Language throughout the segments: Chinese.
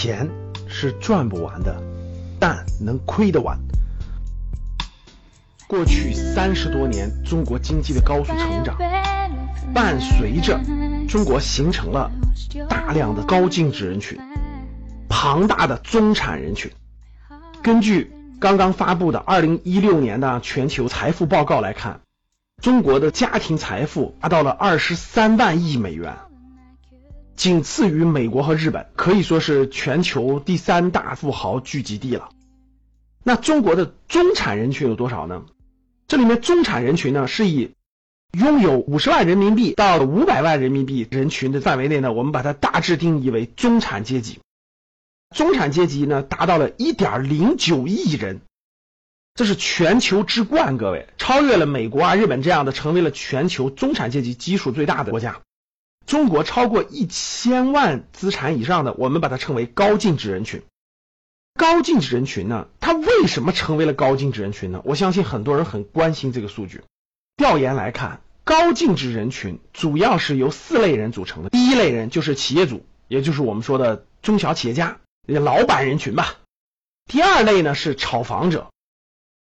钱是赚不完的，但能亏得完。过去三十多年，中国经济的高速成长，伴随着中国形成了大量的高净值人群，庞大的中产人群。根据刚刚发布的二零一六年的全球财富报告来看，中国的家庭财富达到了二十三万亿美元，仅次于美国和日本，可以说是全球第三大富豪聚集地了。那中国的中产人群有多少呢？这里面中产人群呢，是以拥有五十万人民币到五百万人民币人群的范围内呢，我们把它大致定义为中产阶级。中产阶级呢，达到了一点零九亿人，这是全球之冠，各位超越了美国啊、日本这样的，成为了全球中产阶级基数最大的国家。中国超过一千万资产以上的，我们把它称为高净值人群。高净值人群呢，它为什么成为了高净值人群呢？我相信很多人很关心这个数据。调研来看，高净值人群主要是由四类人组成的。第一类人就是企业主，也就是我们说的中小企业家，老板人群吧。第二类呢是炒房者，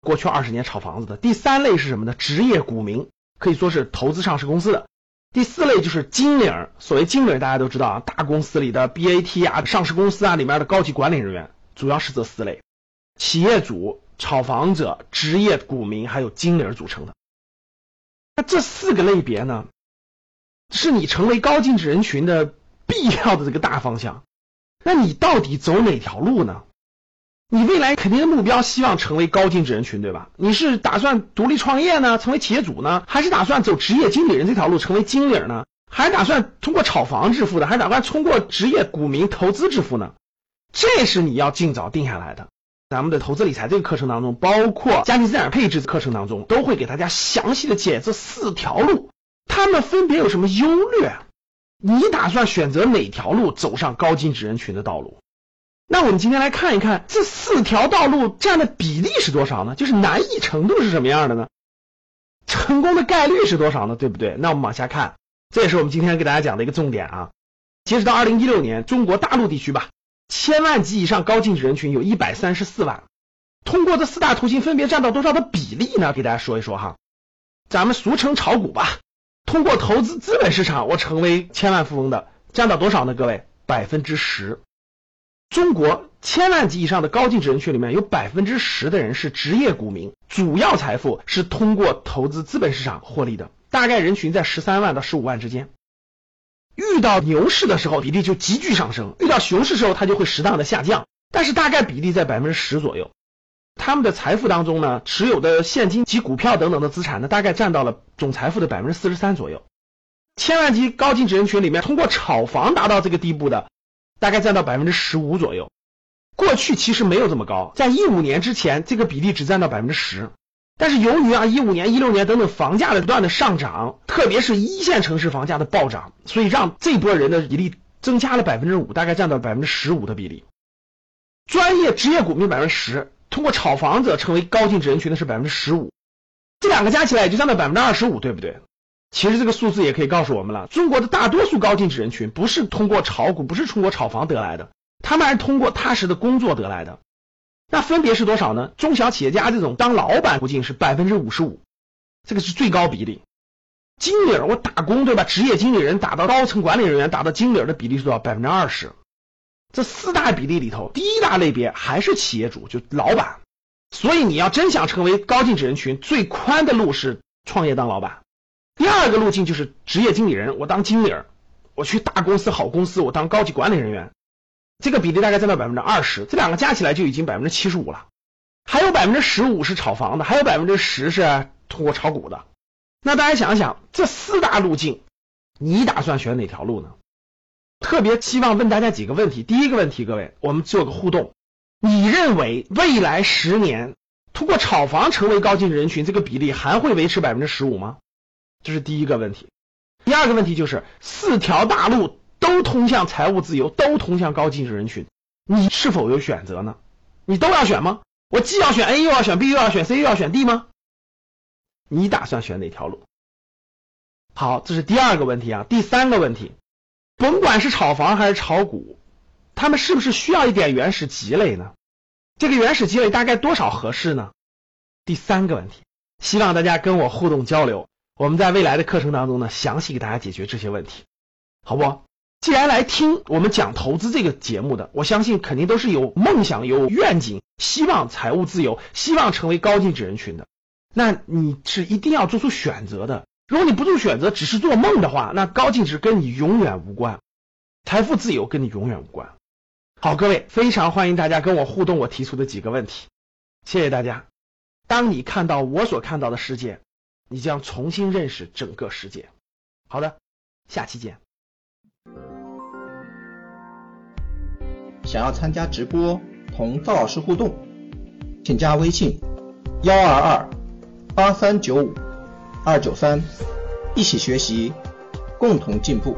过去二十年炒房子的。第三类是什么呢？职业股民，可以说是投资上市公司的。第四类就是经理，所谓经理大家都知道啊，大公司里的 BAT 啊，上市公司啊里面的高级管理人员。主要是这四类：企业主、炒房者、职业股民，还有经理组成的。那这四个类别呢，是你成为高净值人群的必要的这个大方向。那你到底走哪条路呢？你未来肯定的目标希望成为高净值人群，对吧？你是打算独立创业呢，成为企业主呢，还是打算走职业经理人这条路，成为经理呢？还是打算通过炒房致富的？还是打算通过职业股民投资致富呢？这是你要尽早定下来的。咱们的投资理财这个课程当中，包括家庭资产配置课程当中，都会给大家详细的解这四条路，他们分别有什么优劣？你打算选择哪条路走上高净值人群的道路？那我们今天来看一看这四条道路占的比例是多少呢？就是难易程度是什么样的呢？成功的概率是多少呢？对不对？那我们往下看，这也是我们今天给大家讲的一个重点啊。截止到二零一六年，中国大陆地区吧。千万级以上高净值人群有一百三十四万，通过这四大途径分别占到多少的比例呢？给大家说一说哈，咱们俗称炒股吧，通过投资资本市场我成为千万富翁的占到多少呢？各位，百分之十。中国千万级以上的高净值人群里面有百分之十的人是职业股民，主要财富是通过投资资本市场获利的，大概人群在十三万到十五万之间。遇到牛市的时候，比例就急剧上升；遇到熊市时候，它就会适当的下降，但是大概比例在百分之十左右。他们的财富当中呢，持有的现金及股票等等的资产呢，大概占到了总财富的百分之四十三左右。千万级高净值人群里面，通过炒房达到这个地步的，大概占到百分之十五左右。过去其实没有这么高，在一五年之前，这个比例只占到百分之十。但是由于啊一五年、一六年等等房价的不断的上涨，特别是一线城市房价的暴涨，所以让这波人的比例增加了百分之五，大概占到百分之十五的比例。专业职业股民百分之十，通过炒房子成为高净值人群的是百分之十五，这两个加起来也就占到百分之二十五，对不对？其实这个数字也可以告诉我们了，中国的大多数高净值人群不是通过炒股，不是通过炒房得来的，他们还是通过踏实的工作得来的。那分别是多少呢？中小企业家这种当老板途径是百分之五十五，这个是最高比例。经理我打工对吧？职业经理人打到高层管理人员，打到经理的比例是多少？百分之二十。这四大比例里头，第一大类别还是企业主，就老板。所以你要真想成为高净值人群，最宽的路是创业当老板。第二个路径就是职业经理人，我当经理，我去大公司好公司，我当高级管理人员。这个比例大概占到百分之二十，这两个加起来就已经百分之七十五了。还有百分之十五是炒房的，还有百分之十是通过炒股的。那大家想想，这四大路径，你打算选哪条路呢？特别希望问大家几个问题。第一个问题，各位，我们做个互动。你认为未来十年通过炒房成为高净值人群，这个比例还会维持百分之十五吗？这是第一个问题。第二个问题就是四条大路。都通向财务自由，都通向高净值人群，你是否有选择呢？你都要选吗？我既要选 A，又要选 B，又要选 C，又要选 D 吗？你打算选哪条路？好，这是第二个问题啊。第三个问题，甭管是炒房还是炒股，他们是不是需要一点原始积累呢？这个原始积累大概多少合适呢？第三个问题，希望大家跟我互动交流，我们在未来的课程当中呢，详细给大家解决这些问题，好不？既然来听我们讲投资这个节目的，我相信肯定都是有梦想、有愿景，希望财务自由，希望成为高净值人群的。那你是一定要做出选择的。如果你不做选择，只是做梦的话，那高净值跟你永远无关，财富自由跟你永远无关。好，各位，非常欢迎大家跟我互动，我提出的几个问题，谢谢大家。当你看到我所看到的世界，你将重新认识整个世界。好的，下期见。想要参加直播同赵老师互动，请加微信幺二二八三九五二九三，一起学习，共同进步。